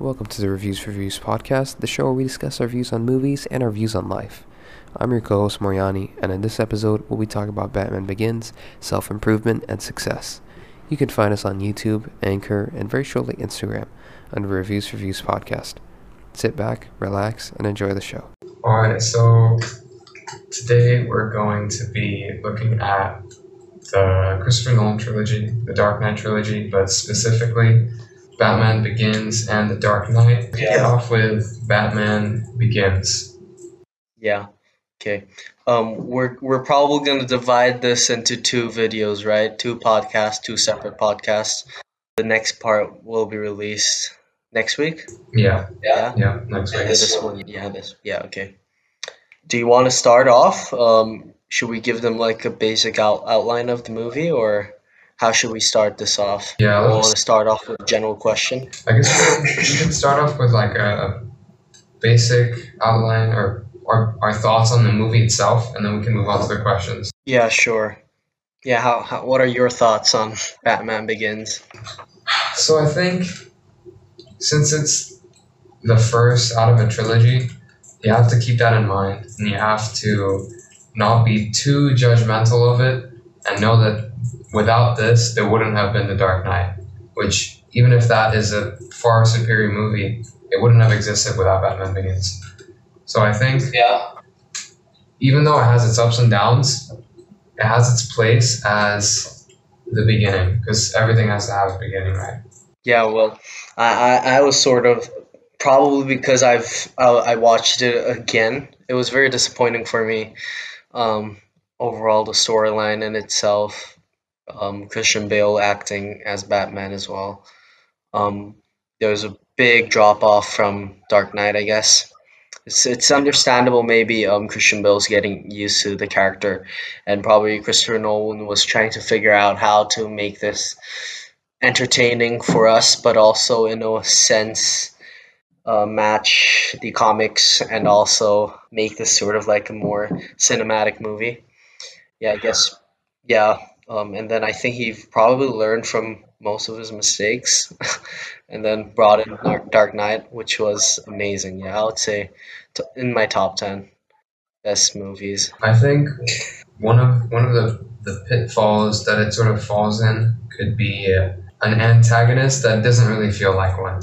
Welcome to the Reviews for Views podcast, the show where we discuss our views on movies and our views on life. I'm your co host Moriani, and in this episode, we'll be talking about Batman Begins, self improvement, and success. You can find us on YouTube, Anchor, and very shortly Instagram under Reviews for Views podcast. Sit back, relax, and enjoy the show. Alright, so today we're going to be looking at the Christopher Nolan trilogy, the Dark Knight trilogy, but specifically Batman Begins and The Dark Knight. Kick it Yeah. off with Batman Begins. Yeah. Okay. Um, we're we're probably gonna divide this into two videos, right? Two podcasts, two separate podcasts. The next part will be released next week. Yeah, Yeah. yeah, next week. This one. Yeah. This. Yeah. Okay. Do you want to start off? Um, should we give them like a basic out, outline of the movie, or how should we start this off? Yeah, We want let's, start off with a general question. I guess we we can start off with like a basic outline or, or our thoughts on the movie itself, and then we can move on to the questions. Yeah. Sure. Yeah. How, how what are your thoughts on Batman Begins? So I think since it's the first out of a trilogy, you have to keep that in mind and you have to not be too judgmental of it and know that without this there wouldn't have been the Dark Knight, which even if that is a far superior movie, it wouldn't have existed without Batman Begins. So I think Yeah. even though it has its ups and downs, it has its place as the beginning because everything has to have a beginning, right? Yeah, well, I, I, I was sort of probably because I've I, I watched it again. It was very disappointing for me. Um, overall, the storyline in itself, um, Christian Bale acting as Batman as well. Um, there was a big drop off from Dark Knight, I guess. It's, it's understandable maybe um, Christian Bale's getting used to the character, and probably Christopher Nolan was trying to figure out how to make this entertaining for us, but also in a sense uh, match the comics and also make this sort of like a more cinematic movie. Yeah, I guess. Yeah, um, and then I think he probably learned from most of his mistakes, and then brought in Dark Dark Knight, which was amazing. Yeah, I would say t- in my top ten best movies. I think one of one of the, the pitfalls that it sort of falls in could be uh, an antagonist that doesn't really feel like one.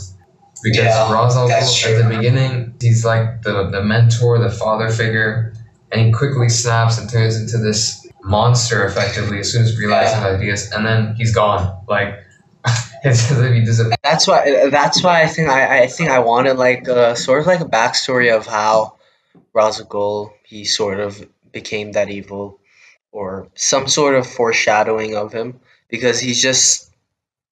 Because Yeah, Ra's al that's Ghul at the beginning, he's like the, the mentor, the father figure, and he quickly snaps and turns into this monster effectively as soon as realizing Yeah. ideas, and then he's gone. Like he. That's why. That's why I think I, I think I wanted like a sort of like a backstory of how Ghul he sort of became that evil, or some sort of foreshadowing of him because he's just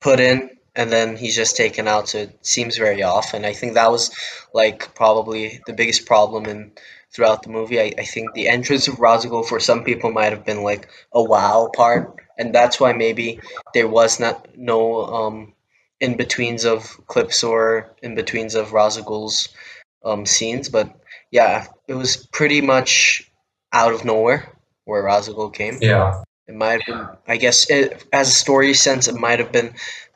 put in and then he's just taken out. So it seems very off, and I think that was like probably the biggest problem in throughout the movie. I, I think the entrance of Ra's for some people might have been like a wow part, and that's why maybe there was not no um in betweens of clips or in betweens of Ra's um scenes, but yeah, it was pretty much out of nowhere where Ra's came. Yeah, It might have been, I guess, it, as a story sense, it might have been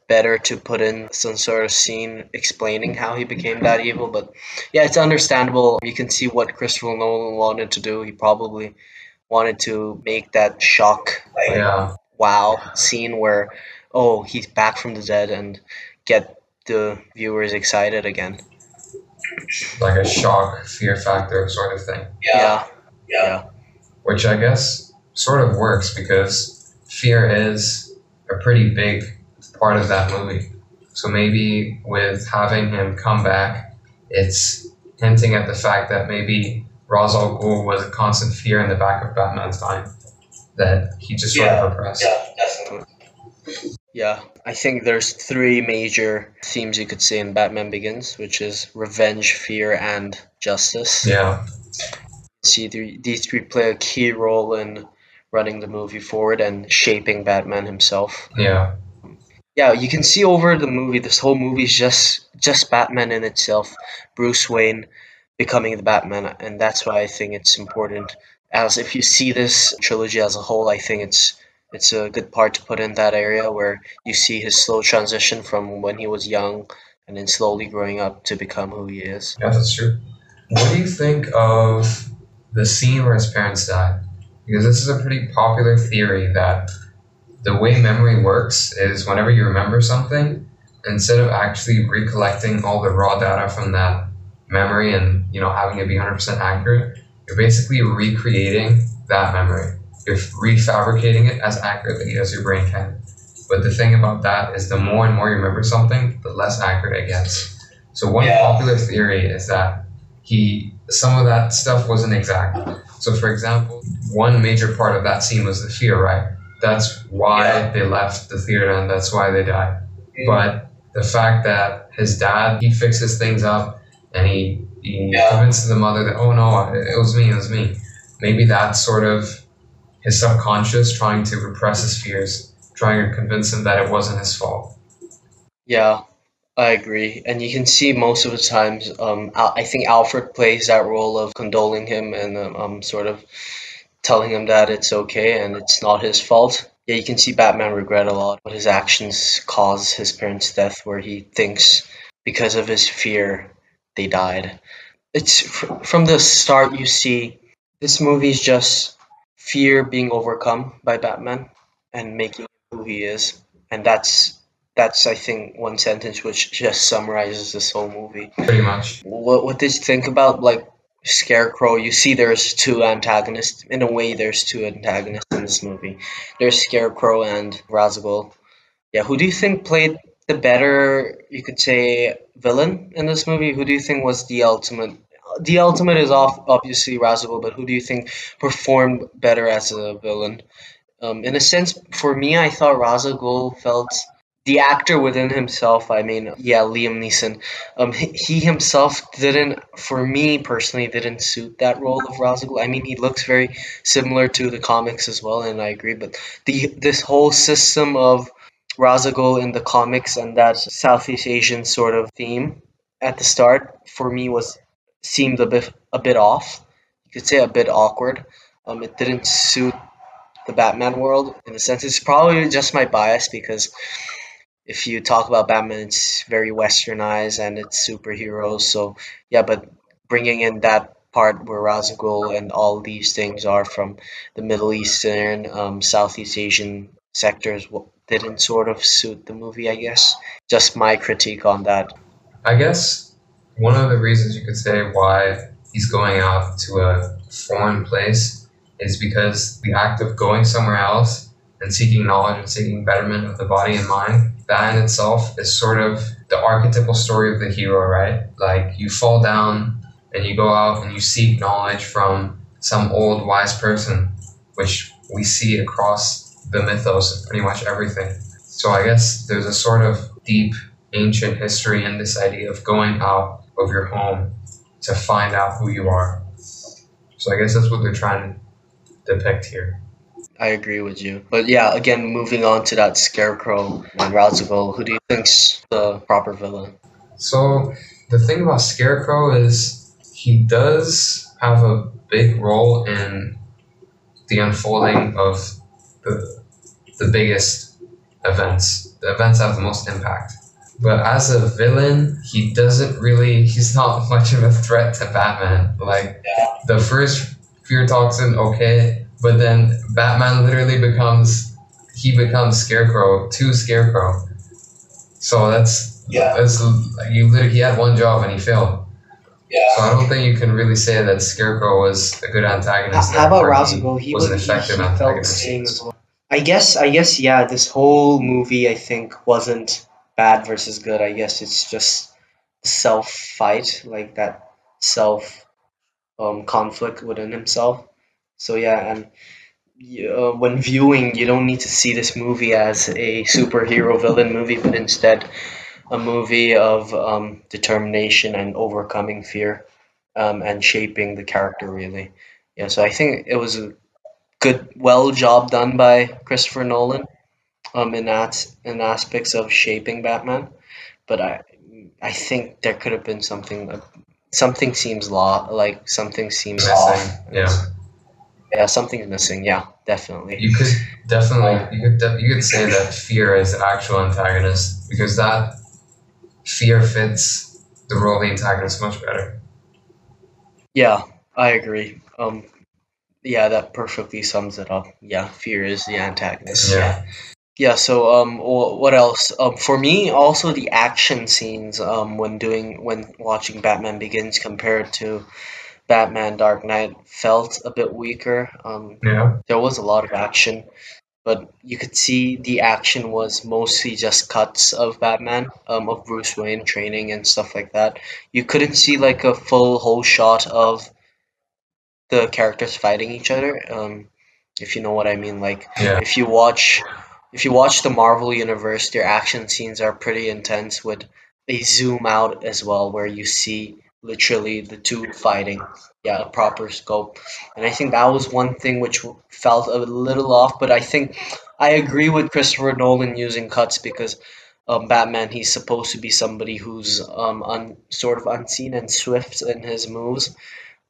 better to put in some sort of scene explaining how he became that evil. But yeah, it's understandable. You can see what Christopher Nolan wanted to do. He probably wanted to make that shock, like, yeah, wow scene where, oh, he's back from the dead and get the viewers excited again. like a shock, fear factor sort of thing. Yeah. Yeah. which I guess sort of works because fear is a pretty big part of that movie. So maybe with having him come back, it's hinting at the fact that maybe Ra's al Ghul was a constant fear in the back of Batman's mind that he just sort of oppressed. definitely. Yeah, I think there's three major themes you could say in Batman Begins, which is revenge, fear, and justice. Yeah, See, the- these three play a key role in running the movie forward and shaping Batman himself. yeah, Yeah, you can see over the movie. This whole movie is just just Batman in itself. Bruce Wayne becoming the Batman, and that's why I think it's important. As if you see this trilogy as a whole, I think it's it's a good part to put in that area where you see his slow transition from when he was young and then slowly growing up to become who he is. Yeah, that's true. What do you think of the scene where his parents died? Because this is a pretty popular theory that the way memory works is whenever you remember something, instead of actually recollecting all the raw data from that memory and you know having it be 100% accurate, you're basically recreating that memory. You're refabricating it as accurately as your brain can. But the thing about that is the more and more you remember something, the less accurate it gets. So one Yeah. popular theory is that he some of that stuff wasn't exact. So for example, one major part of that scene was the fear, right? That's why Yeah. they left the theater and that's why they died. But the fact that his dad he fixes things up and he, he Yeah. convinces the mother that oh no it, it was me it was me maybe that's sort of his subconscious trying to repress his fears trying to convince him that it wasn't his fault Yeah, I agree. And you can see most of the times, um, I think Alfred plays that role of condoling him and um, um, sort of telling him that it's okay and it's not his fault. Yeah, you can see Batman regret a lot what his actions caused his parents' death, where he thinks because of his fear they died. It's fr- from the start you see this movie is just fear being overcome by Batman and making who he is, and that's that's I think one sentence which just summarizes this whole movie. pretty much What what did you think about like Scarecrow? You see, there's two antagonists. In a way, there's two antagonists in this movie. There's Scarecrow and Ra's al Ghul. Yeah, who do you think played the better? You could say villain in this movie. Who do you think was the ultimate? The ultimate is off obviously Ra's al Ghul, but who do you think performed better as a villain? Um, in a sense, for me, I thought Ra's al Ghul felt the actor within himself. I mean, yeah, Liam Neeson. Um, he, himself didn't, for me personally, didn't suit that role of Ra's al Ghul. I mean, he looks very similar to the comics as well, and I agree. But the this whole system of Ra's al Ghul in the comics and that Southeast Asian sort of theme at the start for me was seemed a bit a bit off. You could say a bit awkward. Um, it didn't suit the Batman world in a sense. It's probably just my bias because if you talk about Batman, it's very westernized and it's superheroes. So yeah, but bringing in that part where Ghul and all these things are from the Middle Eastern, um, Southeast Asian sectors didn't sort of suit the movie. I guess just my critique on that. i guess one of the reasons you could say why he's going out to a foreign place is because the act of going somewhere else and seeking knowledge and seeking betterment of the body and mind that in itself is sort of the archetypal story of the hero right like you fall down and you go out and you seek knowledge from some old wise person, which we see across the mythos of pretty much everything. So I guess there's a sort of deep ancient history in this idea of going out of your home to find out who you are. So I guess that's what they're trying to depict here. I agree with you. But yeah, again, moving on to that Scarecrow and Ra's who do you think's the proper villain? So the thing about Scarecrow is he does have a big role in the unfolding of the, the biggest events. The events have the most impact. But as a villain, he doesn't really, he's not much of a threat to Batman. Like, the first Fear Toxin, okay, but then Batman literally becomes, he becomes Scarecrow to Scarecrow. So that's, Yeah. that's, you literally, he had one job and he failed. Yeah. So I don't think you can really say that Scarecrow was a good antagonist. How about or Ra's he al Ghul? He was was an he, he effective felt the antagonist. same as well. I guess I guess yeah, this whole movie I think wasn't bad versus good. I guess it's just self fight, like that self um conflict within himself. So yeah, and uh, when viewing, you don't need to see this movie as a superhero villain movie, but instead a movie of um, determination and overcoming fear um, and shaping the character really. Yeah, so I think it was a good, well job done by Christopher Nolan um, in that in aspects of shaping Batman. But I I think there could have been something. uh, Something seems law like something seems Missing, yeah. Yeah, something's missing. Yeah, definitely. You could definitely you could de- you could say that fear is the actual antagonist because that fear fits the role of the antagonist much better. Yeah, I agree. Um, yeah, that perfectly sums it up. Yeah, fear is the antagonist. Yeah. Yeah, so um, what else? Um, for me, also the action scenes um, when doing when watching Batman Begins compared to Batman Dark Knight felt a bit weaker. Um, Yeah. there was a lot of action, but you could see the action was mostly just cuts of Batman, um, of Bruce Wayne training and stuff like that. You couldn't see like a full whole shot of the characters fighting each other. Um, if you know what I mean, like Yeah. if you watch if you watch the Marvel universe, their action scenes are pretty intense with a zoom out as well where you see literally the two fighting. Yeah, a proper scope. And I think that was one thing which felt a little off, but I think I agree with Christopher Nolan using cuts because um, Batman he's supposed to be somebody who's um un, sort of unseen and swift in his moves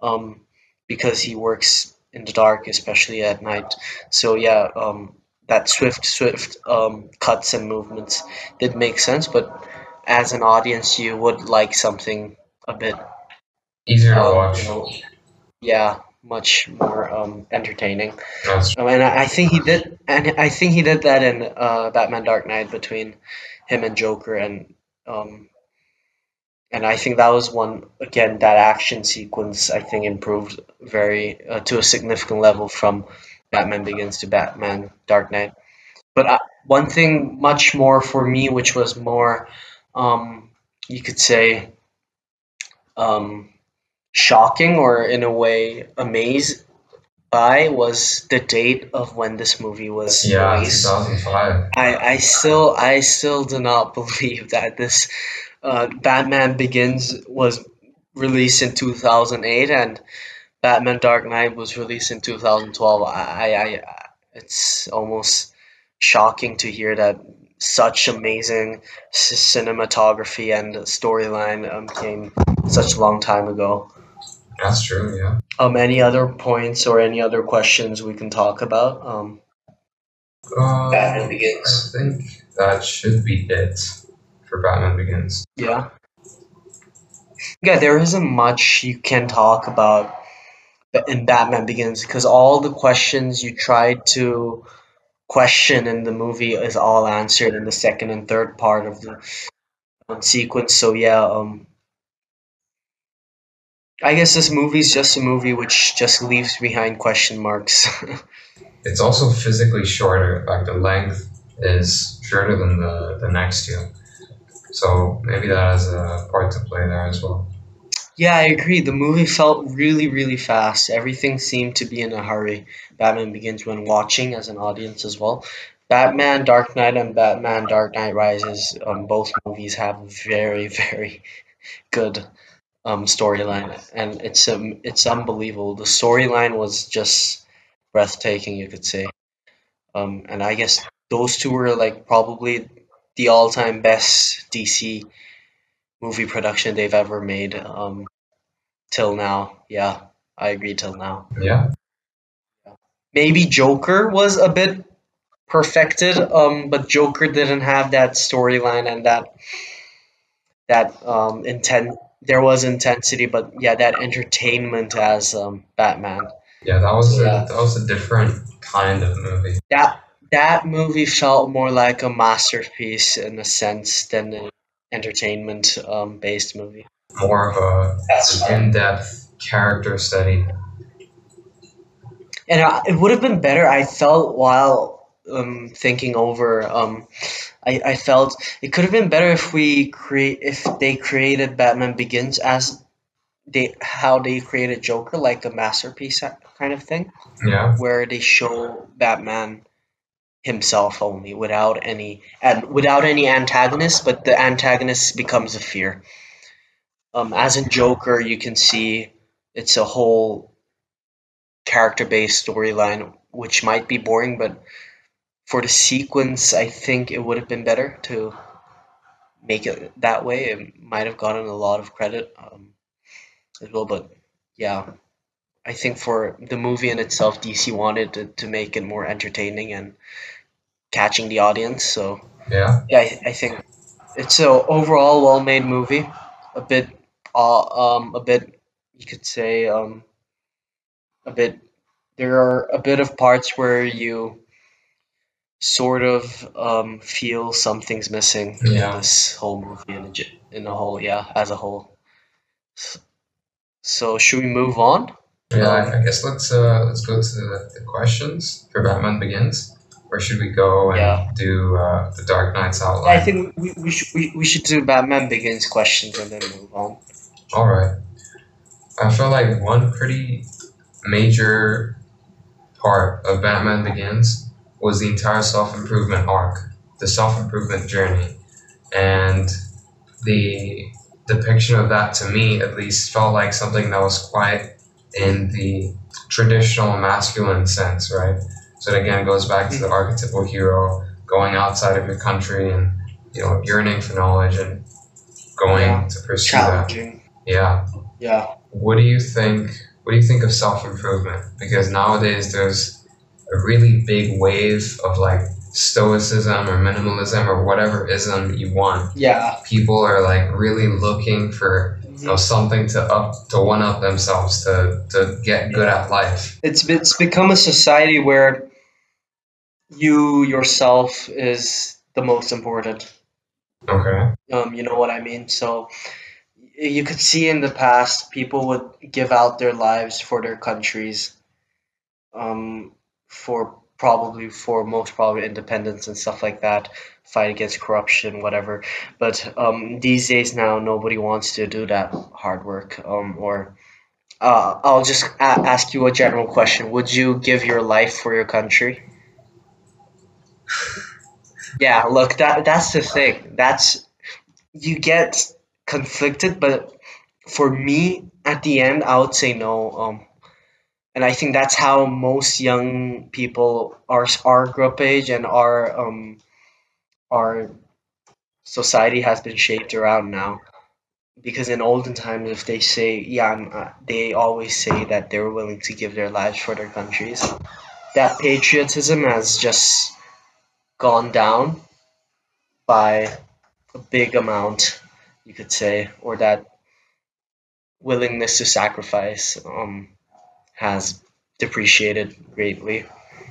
um because he works in the dark especially at night. So yeah, um that swift swift um cuts and movements did make sense, but as an audience you would like something a bit Easier to um, watch. yeah, much more um entertaining. That's and I I think he did, and I think he did that in uh, Batman Dark Knight between him and Joker, and um, and I think that was one again that action sequence I think improved very uh, to a significant level from Batman Begins to Batman Dark Knight. But uh, one thing much more for me, which was more, um, you could say, um, shocking or in a way amazed by was the date of when this movie was yeah, released. 2005. I, I still I still do not believe that this uh, Batman Begins was released in 2008 and Batman Dark Knight was released in 2012. I, I, I it's almost shocking to hear that such amazing c- cinematography and storyline um, came such a long time ago. That's true, yeah. Um, any other points or any other questions we can talk about? Um, Uh, Batman Begins. I think that should be it for Batman Begins. Yeah. Yeah, there isn't much you can talk about in Batman Begins because all the questions you tried to question in the movie is all answered in the second and third part of the um, sequence. So yeah, um, I guess this movie's just a movie which just leaves behind question marks. It's also physically shorter. Like the length is shorter than the, the next two. So maybe that has a part to play there as well. Yeah, I agree. The movie felt really, really fast. Everything seemed to be in a hurry. Batman Begins when watching as an audience as well. Batman Dark Knight and Batman Dark Knight Rises, um, both movies have very, very good um, storyline, and it's um, it's unbelievable. The storyline was just breathtaking, you could say. Um, and I guess those two were like probably the all-time best DC movie production they've ever made um, till now. Yeah, I agree till now. Yeah, Maybe Joker was a bit perfected, um, but Joker didn't have that storyline and that that um, intent. There was intensity, but yeah, that entertainment as um, Batman. yeah, that was Yeah. a that was a different kind of movie. That that movie felt more like a masterpiece in a sense than an entertainment um, based movie. More of a in-depth character study. And uh, it would have been better. I felt while um, thinking over, um, I, I felt it could have been better if we create if they created Batman Begins as they how they created Joker, like a masterpiece kind of thing, Yeah, where they show Batman himself only without any and without any antagonist, but the antagonist becomes a fear. Um, as in Joker, you can see it's a whole character-based storyline, which might be boring, but for the sequence, I think it would have been better to make it that way. It might have gotten a lot of credit um, as well, but yeah, I think for the movie in itself, DC wanted to, to make it more entertaining and catching the audience. So yeah. yeah, I, I think it's a overall well-made movie. A bit, uh, um, a bit, you could say, um, a bit. There are a bit of parts where you sort of um, feel something's missing Yeah. in this whole movie in a, in a whole, yeah, as a whole. So should we move on? Yeah, I, I guess let's uh, let's go to the, the questions for Batman Begins. Where should we go and Yeah. do uh, the Dark Knight's outline? I think we, we should we, we should do Batman Begins questions and then move on. All right. I feel like one pretty major part of Batman Begins was the entire self improvement arc, the self improvement journey, and the depiction of that to me at least felt like something that was quite in the traditional masculine sense, right? So it again goes back to the hmm. archetypal hero going outside of your country and you know yearning for knowledge and going Yeah. to pursue that. Yeah. Yeah. What do you think? What do you think of self improvement? Because nowadays there's a really big wave of like stoicism or minimalism or whatever ism you want. Yeah. People are like really looking for you know something to up to one up themselves to to get good at life. It's it's become a society where you yourself is the most important. Okay. Um, you know what I mean? So you could see in the past people would give out their lives for their countries, um, for probably for most probably independence and stuff like that, fight against corruption, whatever. But um, these days now, nobody wants to do that hard work. Um, or uh, I'll just a- ask you a general question: Would you give your life for your country? Yeah, look, that that's the thing. That's you get conflicted, but for me, at the end, I would say no. Um, and I think that's how most young people, our our group age and our um, our society has been shaped around now. Because in olden times, if they say, yeah, uh, they always say that they're willing to give their lives for their countries. That patriotism has just gone down by a big amount, you could say, or that willingness to sacrifice um, has depreciated greatly.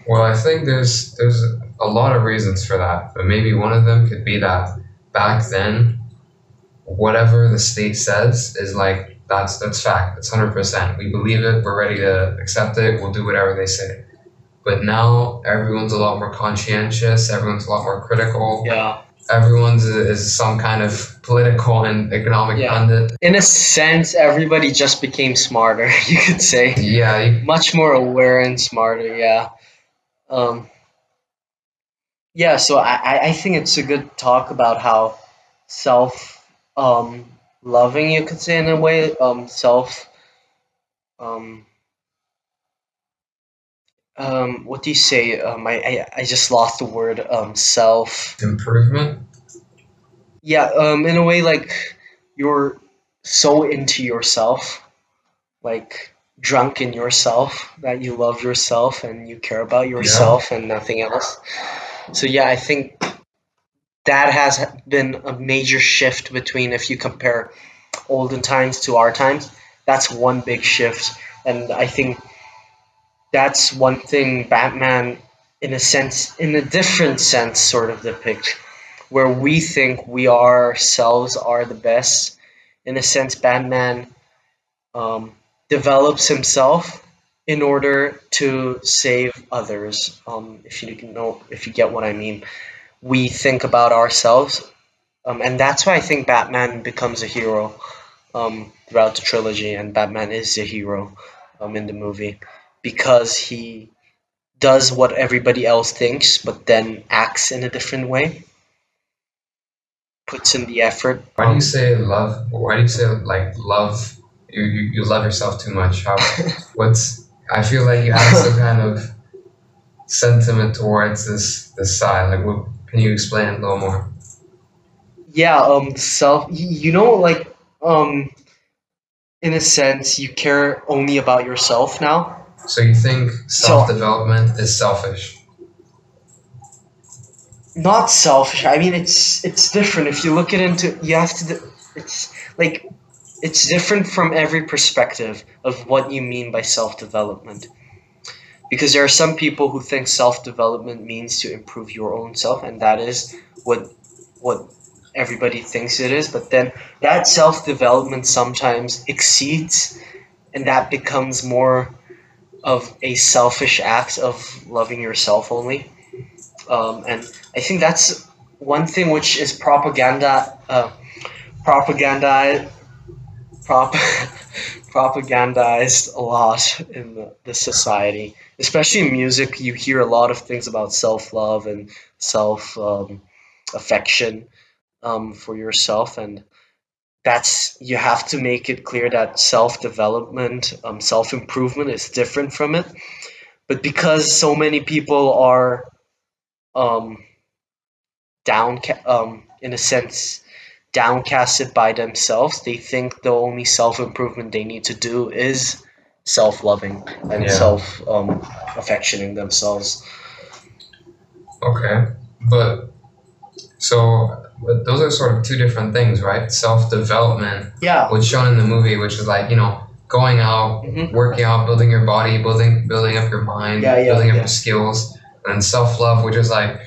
Well, I think there's there's a lot of reasons for that, but maybe one of them could be that back then, whatever the state says is like that's that's fact. That's hundred percent. We believe it. We're ready to accept it. We'll do whatever they say. But now everyone's a lot more conscientious. Everyone's a lot more critical. Yeah. Everyone's is some kind of political and economic Yeah. pundit. In a sense, everybody just became smarter, you could say. Yeah, you, Much more aware and smarter, yeah. Um, yeah, so I, I- think it's a good talk about how self um, loving, you could say, in a way, um, self. Um, um, what do you say? Um, I, I, I just lost the word. Um, self. improvement. Yeah, um, in a way, like you're so into yourself, like drunk in yourself, that you love yourself and you care about yourself and nothing else. So yeah, I think that has been a major shift between if you compare olden times to our times. That's one big shift, and I think that's one thing Batman, in a sense, in a different sense, sort of depicts where we think we ourselves are the best. In a sense, Batman um, develops himself in order to save others. Um, if you know, if you get what I mean, we think about ourselves, um, and that's why I think Batman becomes a hero um, throughout the trilogy, and Batman is a hero um, in the movie because he does what everybody else thinks, but then acts in a different way puts in the effort. Why do you say love? Why do you say like love? You, you, you love yourself too much. How? What's? I feel like you have some kind of sentiment towards this this side. Like, what? Can you explain it a little more? yeah, um, self. You know, like um, in a sense, you care only about yourself now. So you think self development is selfish? not selfish. I mean, it's it's different. If you look it into, you have to. It's like it's different from every perspective of what you mean by self development. Because there are some people who think self development means to improve your own self, and that is what what everybody thinks it is. But then that self development sometimes exceeds, and that becomes more of a selfish act of loving yourself only. Um, and I think that's one thing which is propaganda, uh, propaganda, prop, propagandized a lot in the, the society, especially in music. You hear a lot of things about self love and self um, affection um, for yourself, and that's you have to make it clear that self development, um, self improvement is different from it. But because so many people are um, down, um, in a sense, downcasted by themselves, they think the only self improvement they need to do is self loving and Yeah. self um, affectioning themselves. Okay, but so but those are sort of two different things, right? Self development, Yeah. what's shown in the movie, which is like you know going out, Mhm. working out, building your body, building building up your mind, Yeah, yeah, building up your skills, and self love, which is like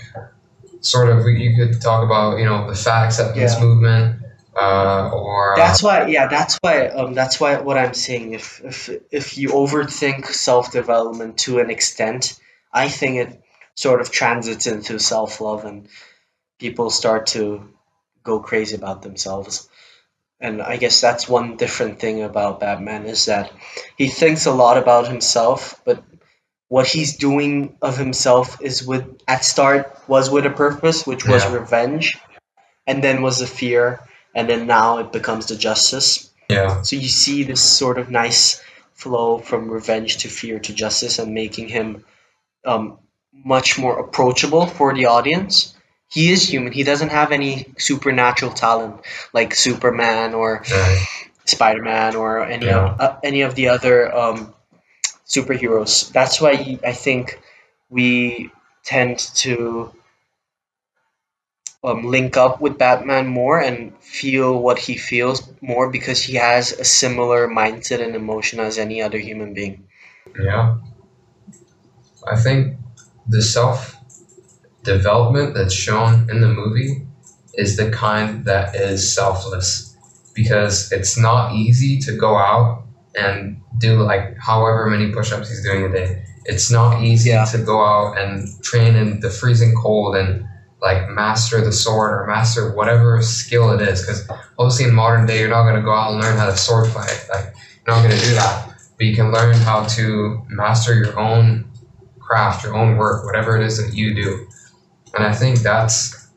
sort of you could talk about you know the fat acceptance Yeah. movement, uh, or uh, That's why, yeah, that's why, um, that's why what I'm saying. If if if you overthink self development to an extent, I think it sort of transits into self love, and people start to go crazy about themselves. And I guess that's one different thing about Batman is that he thinks a lot about himself, but what he's doing of himself is with at start was with a purpose, which was Yeah. revenge, and then was the fear, and then now it becomes the justice. yeah, So you see this sort of nice flow from revenge to fear to justice, and making him um, much more approachable for the audience. He is human. He doesn't have any supernatural talent like Superman or right. Spider Man or any Yeah. of uh, any of the other um, superheroes. That's why I think we tend to um, link up with Batman more and feel what he feels more because he has a similar mindset and emotion as any other human being. Yeah. I think the self development that's shown in the movie is the kind that is selfless because it's not easy to go out and do like however many push ups he's doing a day. It's not easy Yeah. to go out and train in the freezing cold and like master the sword or master whatever skill it is because obviously in modern day you're not going to go out and learn how to sword fight like you're not going to do that but you can learn how to master your own craft, your own work, whatever it is that you do. And I think that's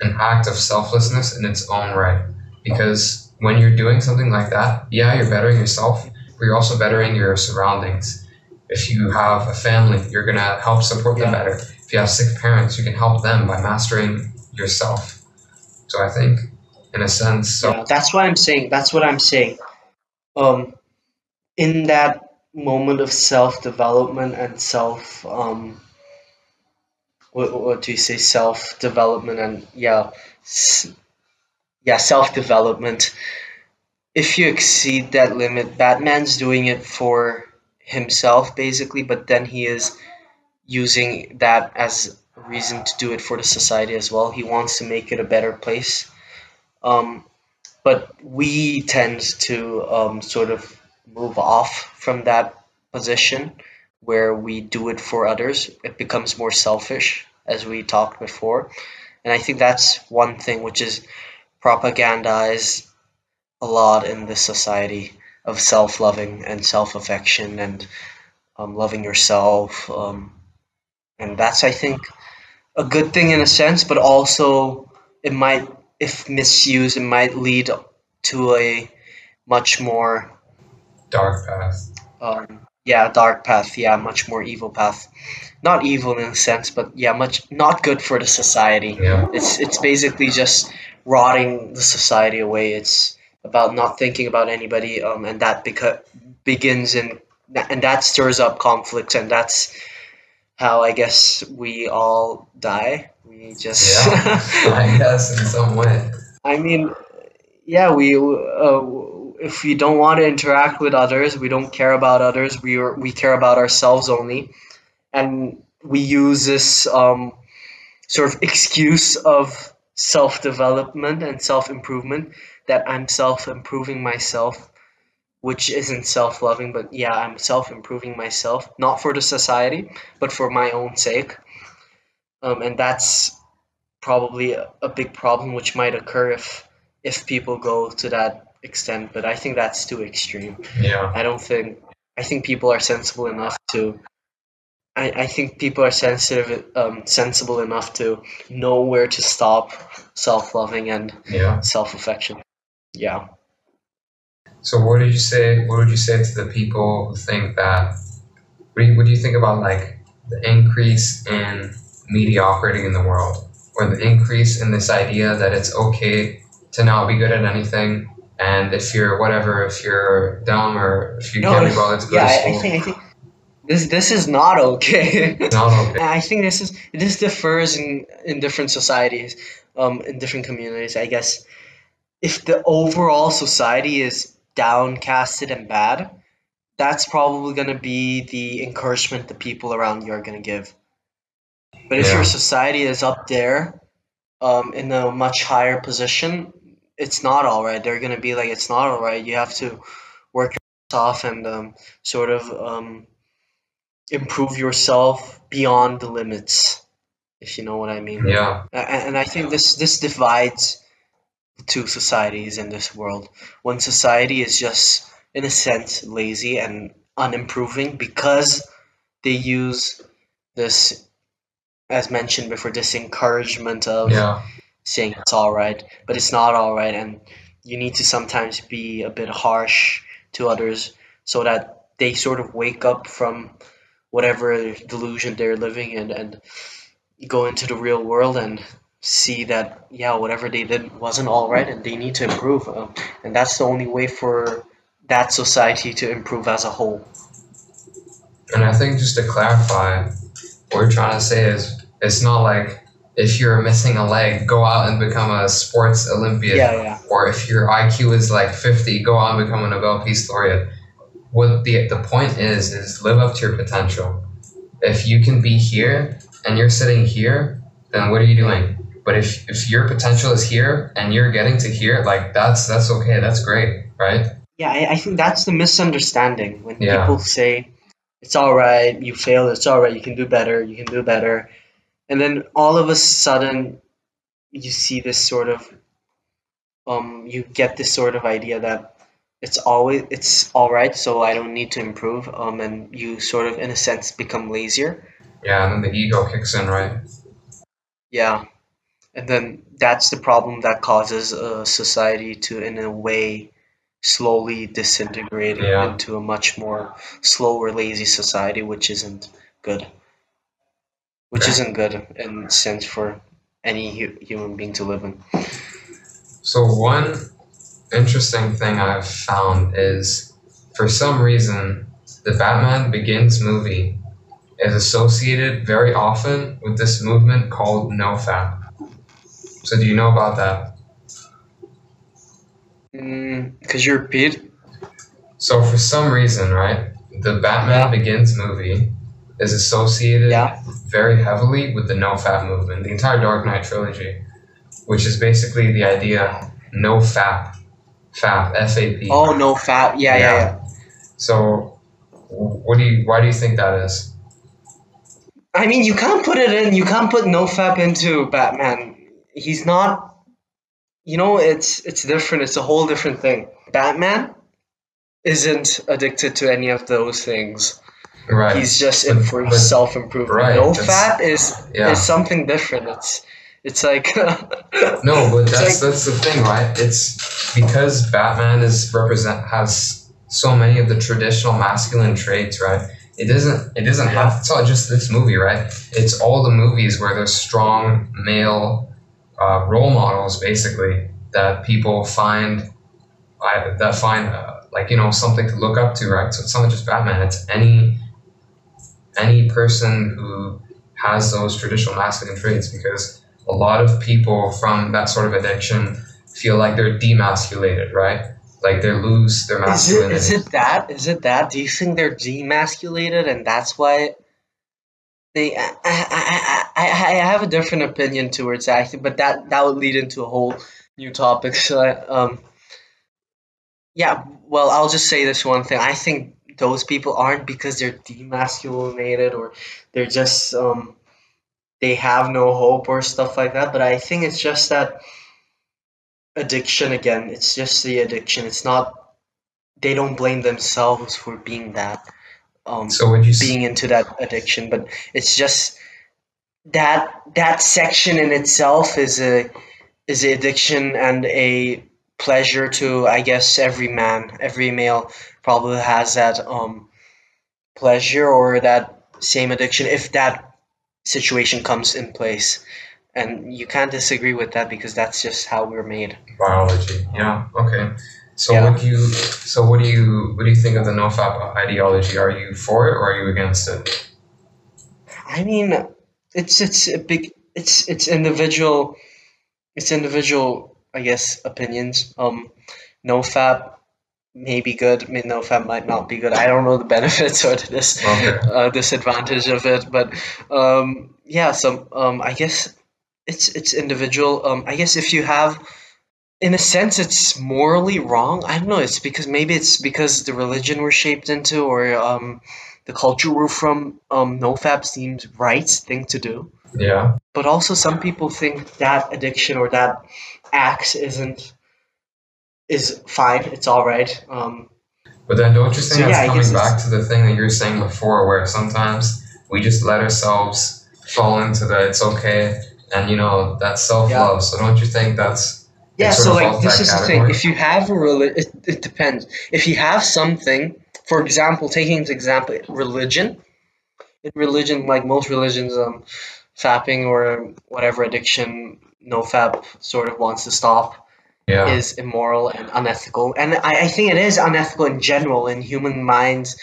an act of selflessness in its own right. Because when you're doing something like that, yeah, you're bettering yourself, but you're also bettering your surroundings. If you have a family, you're going to help support them better. If you have sick parents, you can help them by mastering yourself. So I think, in a sense, so Yeah, that's what I'm saying. That's what I'm saying. Um, in that moment of self development and self um, what, what do you say? Self development and yeah, s- yeah, self development. If you exceed that limit, Batman's doing it for himself basically, but then he is using that as a reason to do it for the society as well. He wants to make it a better place. Um, but we tend to um, sort of move off from that position where we do it for others. It becomes more selfish, as we talked before. And I think that's one thing which is propagandized a lot in this society of self loving and self affection and um, loving yourself. Um, and that's, I think, a good thing in a sense, but also it might, if misused, it might lead to a much more dark path. um, yeah dark path yeah much more evil path not evil in a sense but yeah much not good for the society Yeah. it's it's basically just rotting the society away it's about not thinking about anybody um, and that beca- begins in and that stirs up conflicts and that's how I guess we all die. We just. Yeah, I guess in some way. I mean, yeah, we uh, if we don't want to interact with others, we don't care about others. We are, we care about ourselves only, and we use this um, sort of excuse of self development and self improvement that I'm self improving myself, which isn't self loving, but yeah, I'm self improving myself, not for the society, but for my own sake. Um, and that's probably a, a big problem which might occur if if people go to that extent, but I think that's too extreme. Yeah. I don't think I think people are sensible enough to I, I think people are sensitive um, sensible enough to know where to stop self loving and Yeah. self affection. Yeah. So what did you say? What would you say to the people who think that? What do you, what do you think about like the increase in mediocrity in the world, or the increase in this idea that it's okay to not be good at anything, and if you're whatever, if you're dumb or if you No, can't be bothered to go yeah, to school, I think I think this this is not okay. not okay. I think this is this differs in in different societies, um, in different communities. I guess if the overall society is downcasted and bad, that's probably gonna be the encouragement the people around you are gonna give. But if Yeah. your society is up there, um, in a much higher position, it's not all right. They're gonna be like, it's not all right. You have to work your off and um, sort of um, improve yourself beyond the limits, if you know what I mean. Yeah. A- And I think this this divides the two societies in this world. One society is just, in a sense, lazy and unimproving because they use this, as mentioned before, this encouragement of Yeah. Saying it's all right, but it's not all right, and you need to sometimes be a bit harsh to others so that they sort of wake up from whatever delusion they're living in and go into the real world and see that yeah whatever they did wasn't all right and they need to improve um, and that's the only way for that society to improve as a whole. And I think just to clarify, what we're trying to say is it's not like if you're missing a leg, go out and become a sports Olympian. yeah yeah Or if your IQ is like 50, go out and become a Nobel Peace Laureate. What the, the point is, is live up to your potential. If you can be here and you're sitting here, then what are you doing? But if, if your potential is here and you're getting to here, like that's that's okay, that's great, right? Yeah, I, I think that's the misunderstanding when Yeah. people say it's all right, you failed, it's all right, you can do better, you can do better. And then all of a sudden you see this sort of um you get this sort of idea that it's always it's all right, so I don't need to improve. Um and you sort of in a sense become lazier. Yeah, and then the ego kicks in, right? Yeah. And then that's the problem that causes a society to, in a way, slowly disintegrate Yeah. into a much more slower, lazy society, which isn't good. Which isn't good in sense for any hu- human being to live in. So one interesting thing I've found is for some reason the Batman Begins movie is associated very often with this movement called NoFap. So do you know about that? Mm, could you repeat? So for some reason, right, the Batman. Begins movie is associated Yeah. very heavily with the NoFap movement, the entire Dark Knight trilogy, which is basically the idea no fap, fap, F A P. Oh, no, fat. Yeah, yeah, Yeah. yeah. So, what do you? Why do you think that is? I mean, you can't put it in. You can't put NoFap into Batman. He's not. You know, it's it's different. It's a whole different thing. Batman isn't addicted to any of those things. Right. He's just in for self improvement. right, No that's- fap is yeah. is something different. It's it's like No, but that's like- that's the thing, right? It's because Batman is represent has so many of the traditional masculine traits, right? It doesn't it doesn't have it's not just this movie, right? It's all the movies where there's strong male uh, role models, basically that people find I, that find uh, like you know something to look up to, right? So it's not just Batman; it's any any person who has those traditional masculine traits because a lot of people from that sort of addiction feel like they're demasculated, right? Like they lose their Is it masculinity. is it that? Is it that? Do you think they're demasculated and that's why they? I I, I, I I have a different opinion towards that, but that that would lead into a whole new topic. So I, um, yeah. Well, I'll just say this one thing. I think those people aren't because they're demasculinated or they're just um they have no hope or stuff like that. But I think it's just that addiction again. It's just the addiction. It's not they don't blame themselves for being that um so would you being into that addiction but it's just that that section in itself is a is a addiction and a pleasure to i guess every man every male probably has that um pleasure or that same addiction if that situation comes in place and you can't disagree with that because that's just how we're made biology? Yeah. Okay. So Yeah. would you? So what do you? What do you think of the NoFap ideology? Are you for it or are you against it? I mean, it's it's a big it's it's individual it's individual I guess opinions. Um, no fap may be good. I mean, no fap might not be good. I don't know the benefits or the dis Okay. uh, disadvantage of it, but um, yeah. So um, I guess it's it's individual. Um, I guess if you have in a sense it's morally wrong i don't know it's because maybe it's because the religion we're shaped into or um, the culture we're from um, nofap seems right thing to do Yeah. but also some people think that addiction or that act isn't is fine it's all right um, But then don't you think So, that's guess coming back to the thing that you were saying before, where sometimes we just let ourselves fall into the it's okay and you know that's self love. So don't you think that's yeah so like this is the thing. if you have a reli- it, it depends. If you have something for example taking into example religion in religion like most religions um fapping or whatever addiction no fap sort of wants to stop yeah is immoral and unethical. And I, I think it is unethical in general in human minds.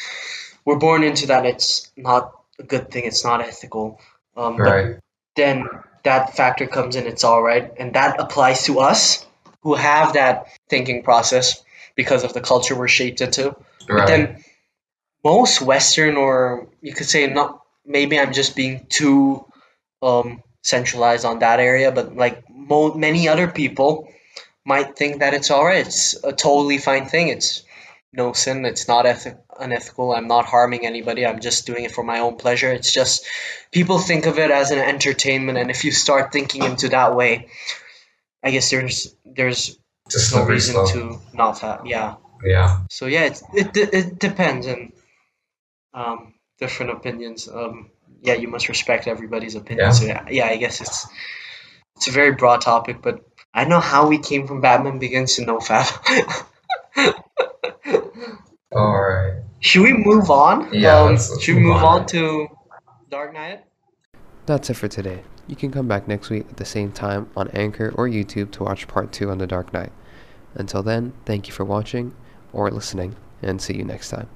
We're born into that. It's not a good thing. It's not ethical. Um, But right then that factor comes in. It's all right, and that applies to us who have that thinking process because of the culture we're shaped into. But right then most Western, or you could say not. Maybe I'm just being too um, centralized on that area, but like mo- many other people might think that it's all right. It's a totally fine thing. It's no sin. It's not eth- unethical. I'm not harming anybody. I'm just doing it for my own pleasure. It's just people think of it as an entertainment, and if you start thinking into that way, I guess there's there's just no reason slope to not have. Yeah. yeah So yeah, it's, it it depends and um, different opinions. Um, yeah, you must respect everybody's opinion. Yeah. So yeah, yeah, I guess it's it's a very broad topic, but I know how we came from Batman Begins to NoFap. all right should we move on? Yeah, Um, let's- let's should we move move on. on to Dark Knight? That's it for today. You can come back next week at the same time on Anchor or YouTube to watch part 2 on The Dark Knight. Until then, thank you for watching or listening, and see you next time.